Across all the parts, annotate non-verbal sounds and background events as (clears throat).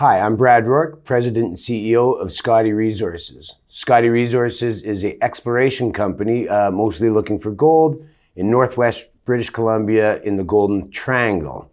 Hi, I'm Brad Rourke, President and CEO of Scottie Resources. Scottie Resources is an exploration company, uh, mostly looking for gold in northwest British Columbia in the Golden Triangle.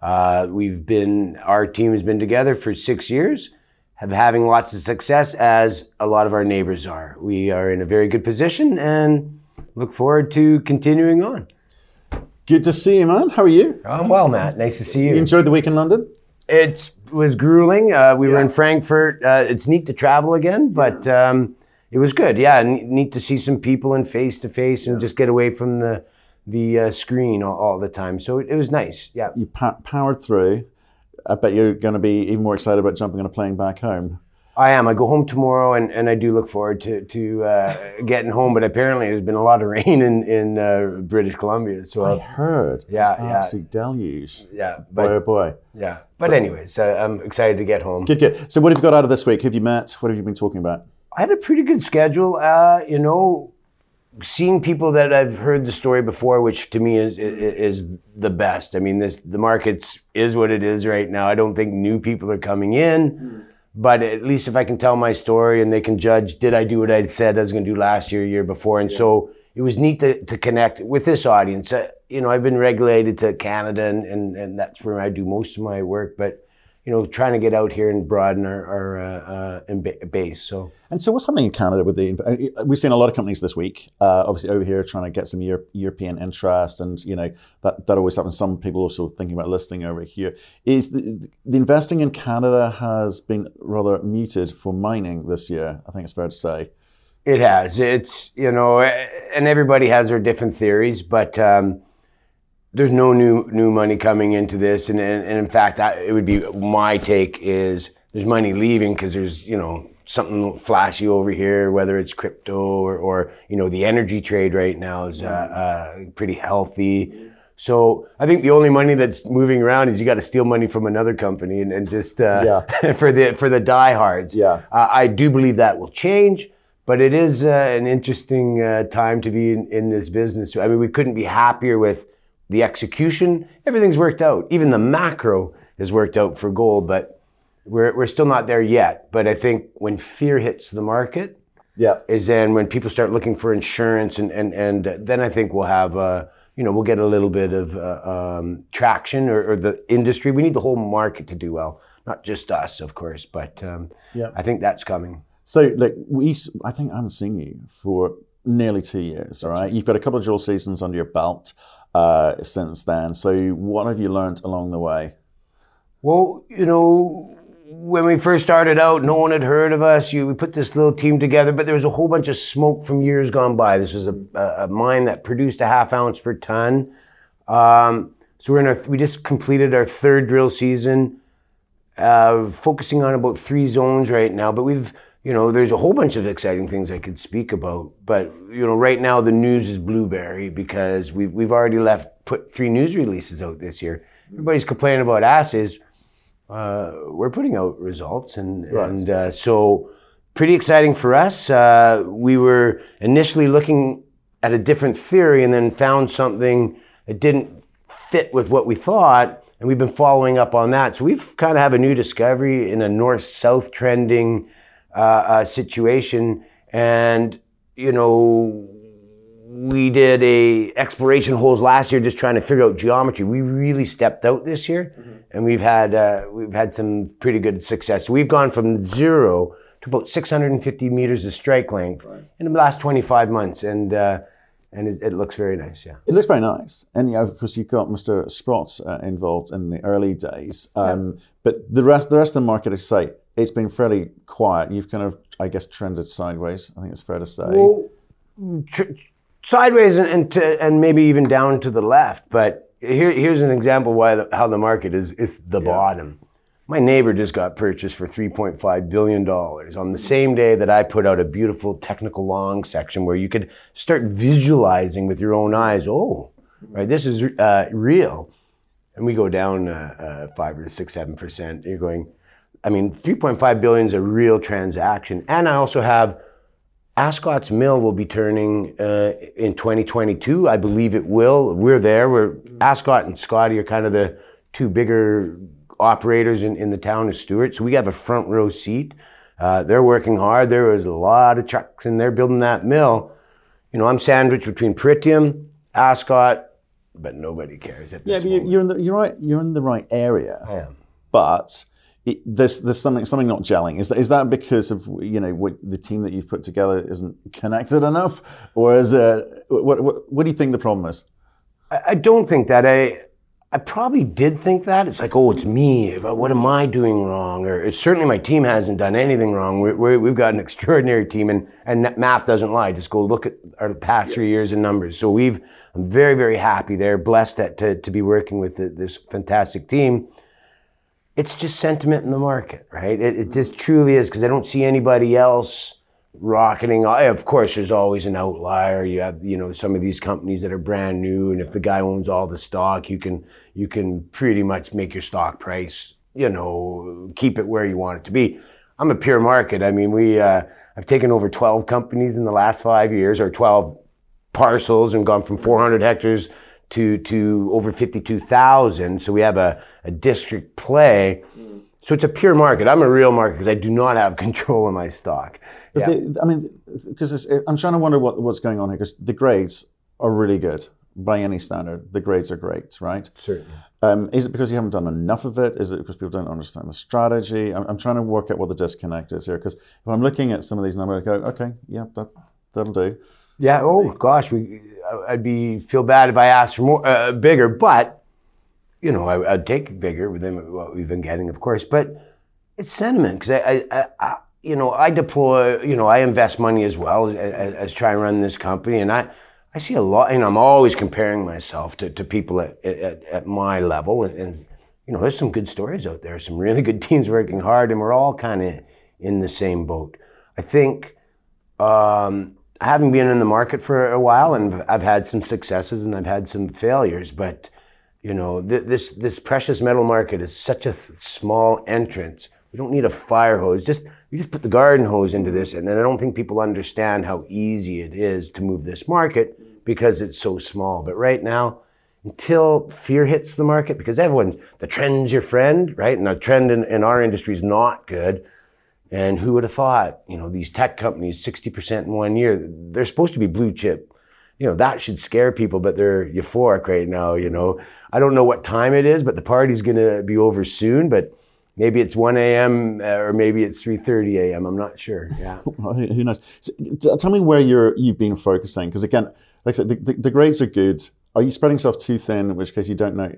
Uh, we've been, our team has been together for six years, have having lots of success as a lot of our neighbors are. We are in a very good position and look forward to continuing on. Good to see you, man. How are you? I'm well, Matt. Nice to see You you. enjoyed the week in London? It was grueling. Uh, we were in Frankfurt. Uh, it's neat to travel again, but um, it was good. Yeah, neat to see some people in face to face and just get away from the the uh, screen all, all the time. So it, it was nice. Yeah. You pa- powered through. I bet you're going to be even more excited about jumping on a plane back home. I am. I go home tomorrow, and, and I do look forward to to uh, getting home. But apparently, there's been a lot of (laughs) rain in in uh, British Columbia. So I uh, heard. Yeah, yeah. Absolute deluge. yeah, Boy, oh boy. yeah. But anyways, uh, I'm excited to get home. Good, good. So, what have you got out of this week? Who have you met? What have you been talking about? I had a pretty good schedule. Uh, you know, seeing people that I've heard the story before, which to me is is, is the best. I mean, this the markets is what it is right now. I don't think new people are coming in, but at least if I can tell my story and they can judge, did I do what I said I was going to do last year, year before, and so it was neat to, to connect with this audience. Uh, you know, I've been regulated to Canada, and, and and that's where I do most of my work, but. You know, trying to get out here and broaden our, our uh, uh, base. So And so, what's happening in Canada with the? uh, We've seen a lot of companies this week, uh, obviously over here trying to get some Euro- European interest, and you know that that always happens. Some people also thinking about listing over here. Is the, the investing in Canada has been rather muted for mining this year? I think it's fair to say. It has. It's you know, and everybody has their different theories, but um, there's no new new money coming into this, and and, and in fact, I, it would be my take is there's money leaving because there's you know something flashy over here, whether it's crypto or, or you know the energy trade right now is uh, uh, pretty healthy. So I think the only money that's moving around is you got to steal money from another company and, and just uh, (laughs) for the for the diehards. Yeah. Uh, I do believe that will change, but it is uh, an interesting uh, time to be in, in this business. I mean, we couldn't be happier with the execution. Everything's worked out. Even the macro has worked out for gold, but we're, we're still not there yet. But I think when fear hits the market, Yeah. is then when people start looking for insurance, and and and then I think we'll have uh, you know we'll get a little bit of uh, um, traction or, or the industry. We need the whole market to do well, not just us, of course, but um, Yeah. I think that's coming. So, like we, I think I haven't seen you for nearly two years. All right, you've got a couple of drill seasons under your belt uh, since then. So, what have you learned along the way? Well, you know, when we first started out, no one had heard of us. You, we put this little team together, but there was a whole bunch of smoke from years gone by. This was a, a, mine that produced a half ounce per ton. Um, so we're in our, we just completed our third drill season, uh, focusing on about three zones right now. But we've, you know, there's a whole bunch of exciting things I could speak about. But you know, right now the news is blueberry because we've we've already left put three news releases out this year. Everybody's complaining about assays uh, we're putting out results, and and uh, so pretty exciting for us. Uh, we were initially looking at a different theory, and then found something that didn't fit with what we thought, and we've been following up on that. So we've kind of have a new discovery in a north-south trending uh, uh, situation, and you know we did a exploration holes last year just trying to figure out geometry. We really stepped out this year, and we've had uh, we've had some pretty good success. We've gone from zero to about 650 meters of strike length in the last 25 months, and uh, and it, it looks very nice. Yeah. It looks very nice, and yeah, of course you've got Mr. Sprott uh, involved in the early days. Um, But the rest, the rest of the market, I say, it's been fairly quiet. You've kind of, I guess, trended sideways. I think it's fair to say. Well, tr- sideways and and, to, and maybe even down to the left. But here, here's an example why the, how the market is is the bottom. My neighbor just got purchased for 3.5 billion dollars on the same day that I put out a beautiful technical long section where you could start visualizing with your own eyes. Oh, right, this is uh, real. And we go down uh, uh, five or six, seven percent. You're going. I mean, 3.5 billion is a real transaction, and I also have Ascot's Mill will be turning uh, in 2022. I believe it will. We're there. We're Ascot and Scottie are kind of the two bigger operators in, in the town of Stewart. So we have a front row seat. Uh, they're working hard. There was a lot of trucks in there building that mill. You know, I'm sandwiched between Pretium, Ascot, but nobody cares at Yeah, this but you- moment. you're in the you're right. You're in the right area. I am. but it, there's there's something something not gelling. Is that, is that because of you know what the team that you've put together isn't connected enough, or is it what what, what do you think the problem is? I, I don't think that. I I probably did think that. It's like, oh, it's me. What am I doing wrong? Or certainly my team hasn't done anything wrong. we we've got an extraordinary team, and, and math doesn't lie. Just go look at our past three years in numbers. So we've, I'm very, very happy there, blessed to, to be working with the, this fantastic team. It's just sentiment in the market, right? It, it just truly is because I don't see anybody else rocketing. I- Of course, there's always an outlier. You have, you know, some of these companies that are brand new, and if the guy owns all the stock, you can you can pretty much make your stock price, you know, keep it where you want it to be. I'm a pure market. I mean, we uh, I've taken over 12 companies in the last five years, or 12 parcels, and gone from 400 hectares to to over 52,000. So we have a, a district play. So it's a pure market. I'm a real market because I do not have (laughs) control of my stock. But Yeah. the- I mean, because I'm trying to wonder what, what's going on here. Because the grades are really good by any standard. The grades are great, right? Certainly. Um, is it because you haven't done enough of it? Is it because people don't understand the strategy? I'm, I'm trying to work out what the disconnect is here. Because if I'm looking at some of these numbers, I go, okay, yeah, that that'll do. Yeah. Oh gosh, we. I'd be feel bad if I asked for more uh, bigger, but you know, I, I'd take bigger than what we've been getting, of course. But it's sentiment because I, I, I, you know, I deploy, you know, I invest money as well as, as try and run this company, and I, I see a lot. Know, I'm always comparing myself to, to people at, at, at my level, and, and you know, there's some good stories out there, some really good (laughs) teams working hard, and we're all kind of in the same boat. I think um, having been in the market for a while, and I've had some successes and I've had some failures, but you know, th- this this precious metal market is such a th- small entrance. We don't need a fire hose. Just we just put the garden hose into this, and then I don't think people understand how easy it is to move this market because it's so small. But right now, until fear hits the market, because everyone the trend's your friend, right? And the trend in, in our industry is not good. And who would have thought, you know, these tech companies, 60% in one year, they're supposed to be blue chip. You know, that should scare people, but they're euphoric right now, you know. I don't know what time it is, but the party's going to be over soon, but maybe it's 1 a.m. uh, or maybe it's 3.30 a.m. I'm not sure. Yeah. (laughs) Who, knows? So, tell me where you're you've been focusing because again, like I said, the, the, the grades are good. Are you spreading yourself too thin? In which case, you don't know,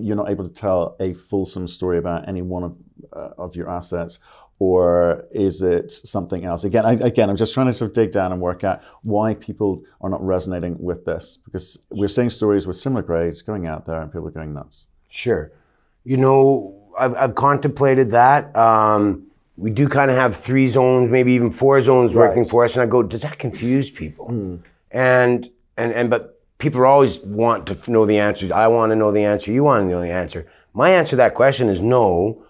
you're not able to tell a fulsome story about any one of uh, of your assets, or is it something else? Again, I, again, I'm just trying to sort of dig down and work out why people are not resonating with this because we're seeing stories with similar grades going out there and people are going nuts. Sure. You know, I've, I've contemplated that. Um, we do kind of have three zones, maybe even four zones working for us. And I go, does that confuse people? And, and, and, but people always want to know the answers. I want to know the answer. You want to know the answer. My answer to that question is no.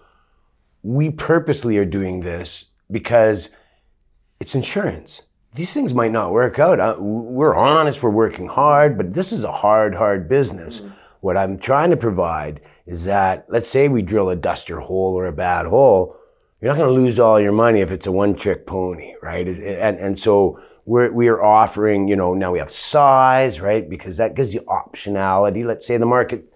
We purposely are doing this because it's insurance. These things might not work out. We're honest, we're working hard, but this is a hard, hard business. Mm-hmm. What I'm trying to provide is that, let's say we drill a duster hole or a bad hole, you're not going to lose all your money if it's a one trick pony, right? And, and so we're, we are offering, you know, now we have size, right? Because that gives you optionality. Let's say the market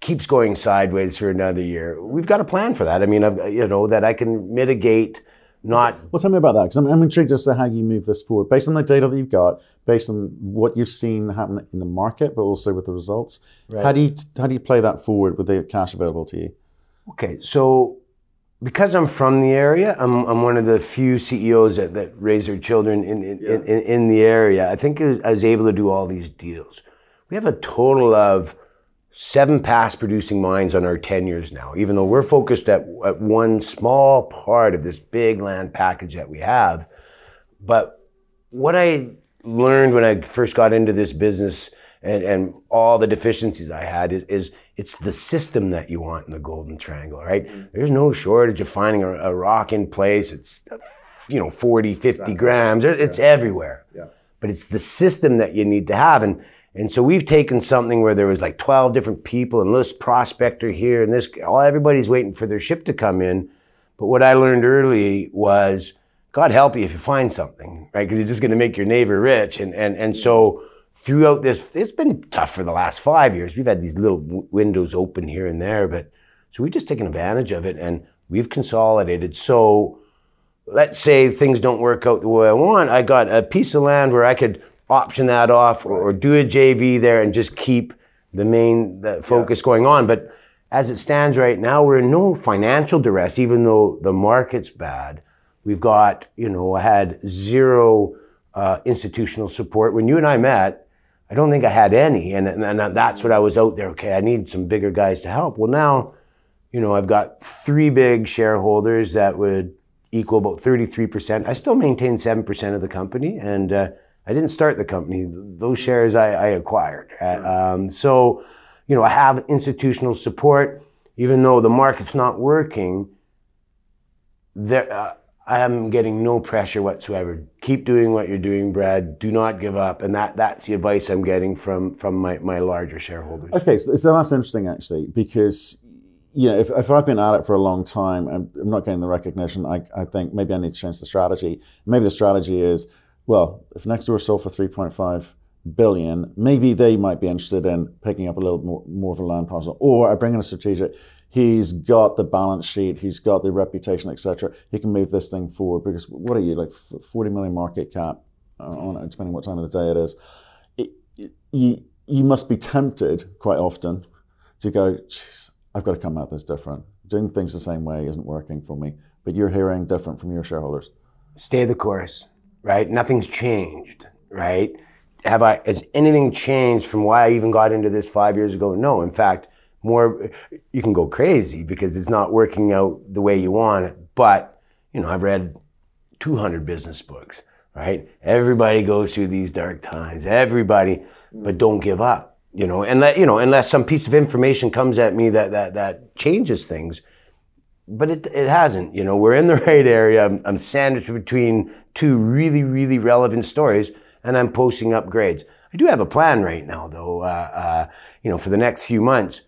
keeps going sideways for another year. We've got a plan for that. I mean, I've, you know, that I can mitigate not Well, tell me about that because I'm, I'm intrigued as to how you move this forward based on the data that you've got, based on what you've seen happen in the market, but also with the results. How do you how do you play that forward with the cash available to you? Okay, so because I'm from the area, I'm, I'm one of the few CEOs that, that raise their children in, in, in, in, in the area. I think was, I was able to do all these deals. We have a total of seven past producing mines on our 10 years now, even though we're focused at, at one small part of this big land package that we have. But what I learned when I first got into this business and, and all the deficiencies I had is, is it's the system that you want in the Golden Triangle, right? Mm-hmm. There's no shortage of finding a, a rock in place. It's, you know, 40, 50 grams. It- It's everywhere. Yeah. But it's the system that you need to have. And, And so we've taken something where there was like 12 different people and this prospector here and this, all everybody's waiting for their ship to come in. But what I learned early was God help you if you find something, right? Because you're just going to make your neighbor rich. And, and, and so throughout this, it's been tough for the last five years. We've had these little w- windows open here and there, but so we've just taken advantage of it and we've consolidated. So let's say things don't work out the way I want. I got a piece of land where I could option that off or, or do a JV there and just keep the main the focus yeah. going on. But as it stands right now, we're in no financial duress, even though the market's bad. We've got, you know, I had zero uh, institutional support. When you and I met, I don't think I had any. And, and that's what I was out there. Okay, I need some bigger guys to help. Well, now, you know, I've got three big shareholders that would equal about 33%. I still maintain 7% of the company. And, uh, I didn't start the company. Those shares I, I acquired. Uh, um, so, you know, I have institutional support, even though the market's not working. There, uh, I am getting no pressure whatsoever. Keep doing what you're doing, Brad. Do not give up, and that that's the advice I'm getting from from my, my larger shareholders. Okay, so, so that's interesting actually, because you know, if, if I've been at it for a long time and I'm not getting the recognition, I, I think maybe I need to change the strategy. Maybe the strategy is well, if Nextdoor sold for 3.5 billion, maybe they might be interested in picking up a little more, more of a land parcel. Or I bring in a strategic, he's got the balance sheet, he's got the reputation, etc. He can move this thing forward because what are you like 40 million market cap on it, depending what time of the day it is. You, you must be tempted quite often to go, I've got to come at this different. Doing things the same way isn't working for me. But you're hearing different from your shareholders. Stay the course right? Nothing's changed, right? Have I, has anything changed from why I even got into this five years ago? No. In fact, more, you can go crazy because it's not working out the way you want it. But, you know, I've read 200 business books, right? Everybody goes through these dark times. Everybody, but don't give up, you know, and let, you know, unless some piece of information comes at me that, that, that changes things, but it, it hasn't. You know, we're in the (laughs) right area. I'm, I'm sandwiched between two really, really relevant stories, and I'm posting upgrades. I do have a plan right now, though. Uh, uh, you know, for the next few months,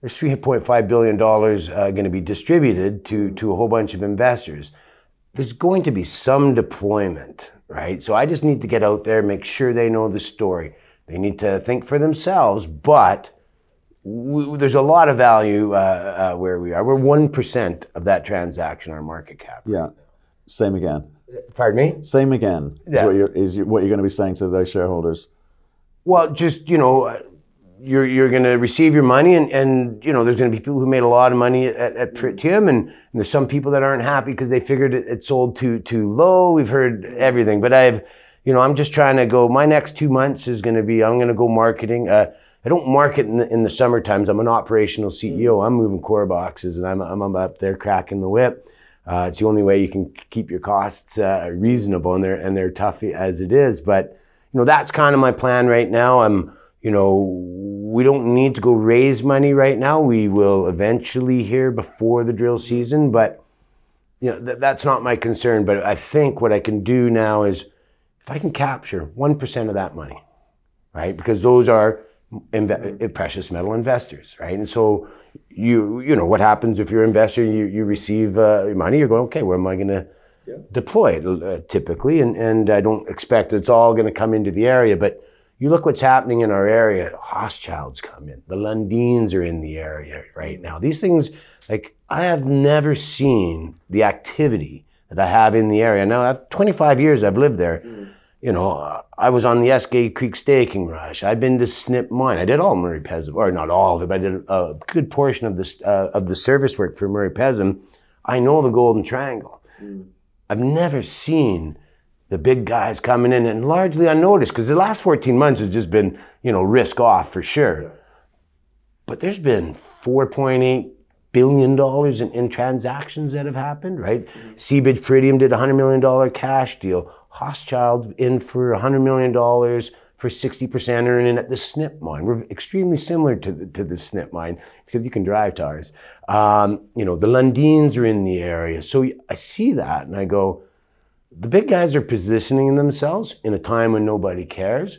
there's 3.5 billion dollars uh, going to be distributed to to a whole bunch of investors. There's going to be some deployment, right? So I just need to get out there, make sure they know the story. They need to think for themselves, but we, there's a lot of value uh, uh, where we are. We're one percent of that transaction, our market cap. Yeah, same again. Pardon me. Same again. Yeah. Is what you're, is what you're going to be saying to those shareholders. Well, just you know, you're you're going to receive your money, and and you know, there's going to be people who made a lot of money at, at Pretium, and, and there's some people that aren't happy because they figured it, it sold too too low. We've heard everything, but I've, you know, I'm just trying to go. My next two months is going to be. I'm going to go marketing. Uh, I don't market in the, in the summer times. I'm an operational CEO. I'm moving core boxes and I'm, I'm up there cracking the whip. Uh, it's the only way you can keep your costs uh, reasonable and they're, and they're tough as it is. But, you know, that's kind of my plan right now. I'm, you know, we don't need to go raise money right now. We will eventually here before the drill season, but, you know, th- that's not my concern. But I think what I can do now is if I can capture 1% of that money, right? Because those are, inve- precious metal investors, right? And so you you know what happens if you're an investor and you, you receive uh, money, you're going, okay, where am I going to yeah. deploy it uh, typically? And, and I don't expect it's all going to come into the area, but you look what's happening in our area. Hochschild's come in. The Lundins are in the area right now. These things, like, I have never seen the activity that I have in the area. Now, I've 25 years I've lived there. Mm you know, I was on the Eskay Creek staking rush. I've been to Snip Mine. I did all Murray Pezim, or not all of it, but I did a good portion of this uh, of the service work for Murray Pezim. I know the Golden Triangle. Mm. I've never seen the big guys coming in and largely unnoticed because the last 14 months has just been, you know, risk off for sure. Yeah. But there's been 4.8 billion dollars in, in, transactions that have happened, right? Mm-hmm. Seabridge did a $100 million cash deal. Hochschild in for $100 million for 60% earning at the Snip mine. We're extremely similar to the, to the Snip mine, except you can drive ours. Um, you know, the Lundins are in the area. So I see that and I go, the big guys are positioning themselves in a time when nobody cares,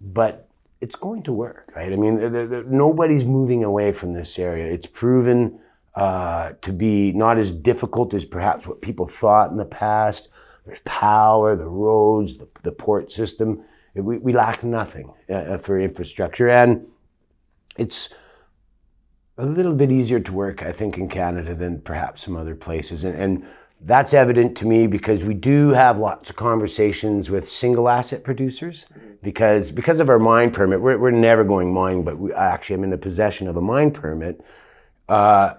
but it's going to work, right? I mean, the, the, nobody's moving away from this area. It's proven uh, to be not as difficult as perhaps what people thought in the past. There's power, the roads, the, the port system. We, we lack nothing uh, for infrastructure. And it's a little bit easier to work, I think, in Canada than perhaps some other places. And, and that's evident to me because we do have lots of conversations with single asset producers because because of our mine permit, we're, we're never going mining, but we actually am in the possession of a mine permit. Uh,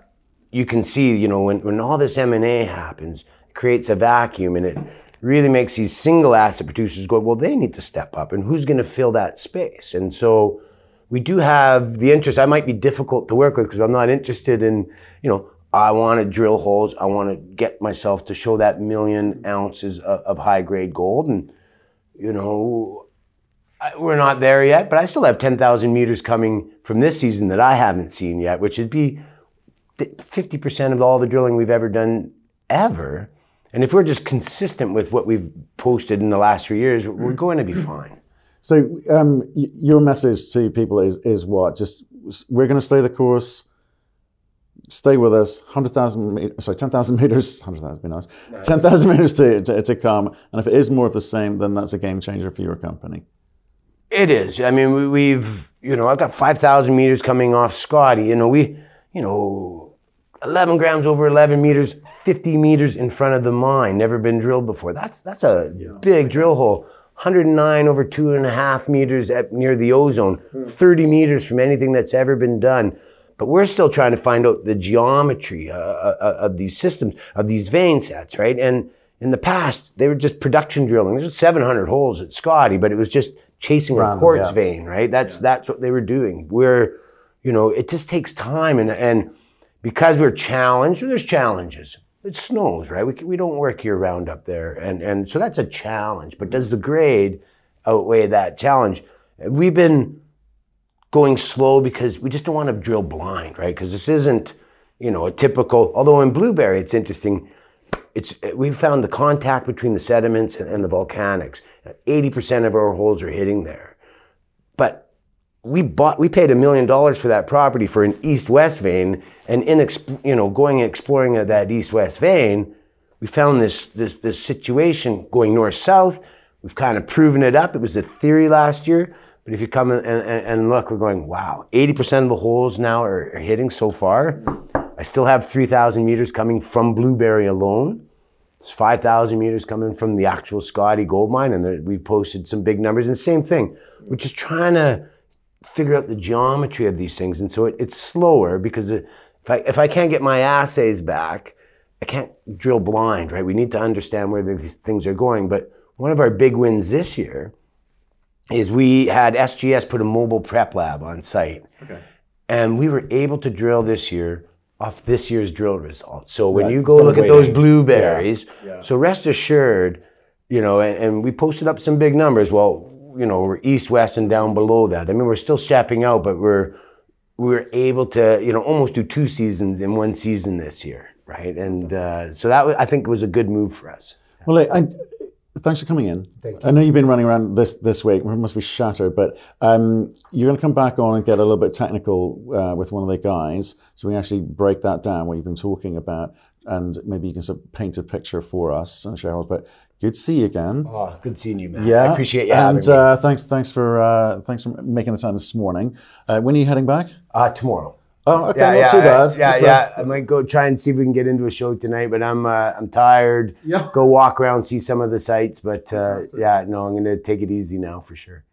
you can see, you know, when, when all this M&A happens, creates a vacuum and it really makes these single asset producers go, well, they need to step up and who's going to fill that space? And so we do have the interest. I might be difficult to work with because I'm not interested in, you know, I want to drill holes. I want to get myself to show that million ounces of, of high grade gold. And, you know, I, we're not there yet, but I still have 10,000 meters coming from this season that I haven't seen yet, which would be 50% of all the drilling we've ever done ever. And if we're just consistent with what we've posted in the last three years, we're going to be fine. (clears throat) So, um, your message to people is, is what? Just we're going to stay the course, stay with us, 100,000 sorry, 10,000 (laughs) meters, 100,000 be nice, 10,000 meters to, to, to come. And if it is more of the same, then that's a game changer for your company. It is. I mean, we, have you know, I've got 5,000 meters coming off Scottie. You know, we, you know, 11 grams over 11 meters, 50 meters in front of the mine, never been drilled before. That's that's a yeah. big drill hole. 109 over two and a half meters at near the ozone, hmm. 30 meters from anything that's ever been done. But we're still trying to find out the geometry uh, uh, uh of these systems, of these vein sets, right? And in the past, they were just production drilling. There's 700 holes at Scottie, but it was just chasing Random, a quartz yeah. vein, right? That's yeah. that's what they were doing. Where, you know, it just takes time and and because we're challenged, there's challenges. It snows, right? We, we don't work year round up there. And, and so that's a challenge. But does the grade outweigh that challenge? We've been going slow because we just don't want to drill blind, right? Because this isn't, you know, a typical, although in Blueberry, it's interesting. It's, we found the contact between the sediments and, and the volcanics. 80% of our holes are hitting there. But we bought, we paid a million dollars for that property for an east-west vein, and in you know going and exploring that east-west vein, we found this this this situation going north-south. We've kind of proven it up. It was a theory last year, but if you come and, and, and look, we're going, wow, 80% of the holes now are, are hitting so far. I still have 3,000 meters coming from Blueberry alone. It's 5,000 meters coming from the actual Scottie gold mine, and we posted some big numbers. And same thing, we're just trying to figure out the geometry of these things. And so it, it's slower because if I, if I can't get my assays back, I can't drill blind, right? We need to understand where these things are going. But one of our big wins this year is we had SGS put a mobile prep lab on site. Okay. And we were able to drill this year off this year's drill results. So when you go look at those blueberries, yeah. Yeah. so rest assured, you know, and, and we posted up some big numbers. Well, you know, we're east, west, and down below that. I mean, we're still stepping out, but we're we're able to, you know, almost do two seasons in one season this year, right? And uh, so that I think was a good move for us. Well, I, I, thanks for coming in. Thank you. I know you've been running around this this week. We must be shattered, but um, you're going to come back on and get a little bit technical uh, with one of the guys, so we actually break that down. What you've been talking about, and maybe you can sort of paint a picture for us and shareholders. But Good to see you again. Oh, good seeing you, man. Yeah, I appreciate you and uh, thanks, thanks for uh, thanks for making the time this morning. Uh, when are you heading back? Uh, tomorrow. Oh, okay, yeah, not yeah, too bad. Yeah, yeah. I might go try and see if we can get into a show tonight, but I'm uh, I'm tired. Yeah. Go walk around, see some of the sites, but uh, yeah, no, I'm gonna take it easy now for sure.